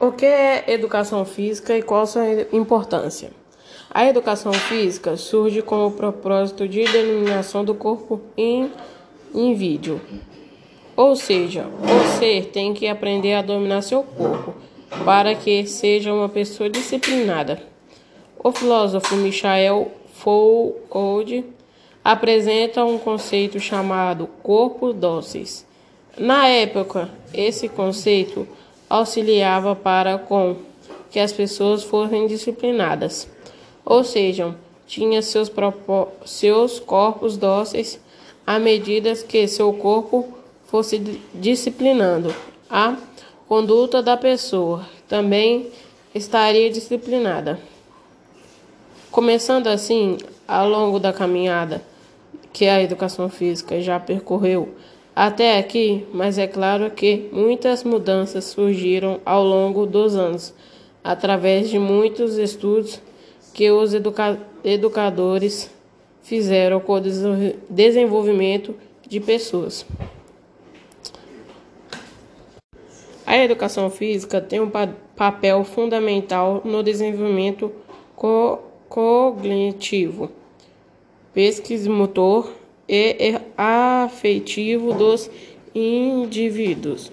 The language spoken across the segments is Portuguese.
O que é educação física e qual sua importância? A educação física surge com o propósito de denominação do corpo em, em vídeo. Ou seja, você tem que aprender a dominar seu corpo para que seja uma pessoa disciplinada. O filósofo Michael Foucault apresenta um conceito chamado corpo dóceis. Na época, esse conceito auxiliava para com que as pessoas fossem disciplinadas, ou seja, tinha seus, seus corpos dóceis à medida que seu corpo fosse disciplinando. A conduta da pessoa também estaria disciplinada. Começando assim, ao longo da caminhada que a educação física já percorreu, até aqui, mas é claro que muitas mudanças surgiram ao longo dos anos, através de muitos estudos que os educa educadores fizeram com o desenvolvimento de pessoas. A educação física tem um pa papel fundamental no desenvolvimento co cognitivo, pesquisa motor e afetivo dos indivíduos.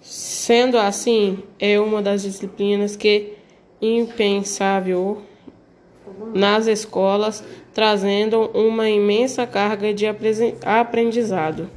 Sendo assim, é uma das disciplinas que impensável nas escolas, trazendo uma imensa carga de aprendizado.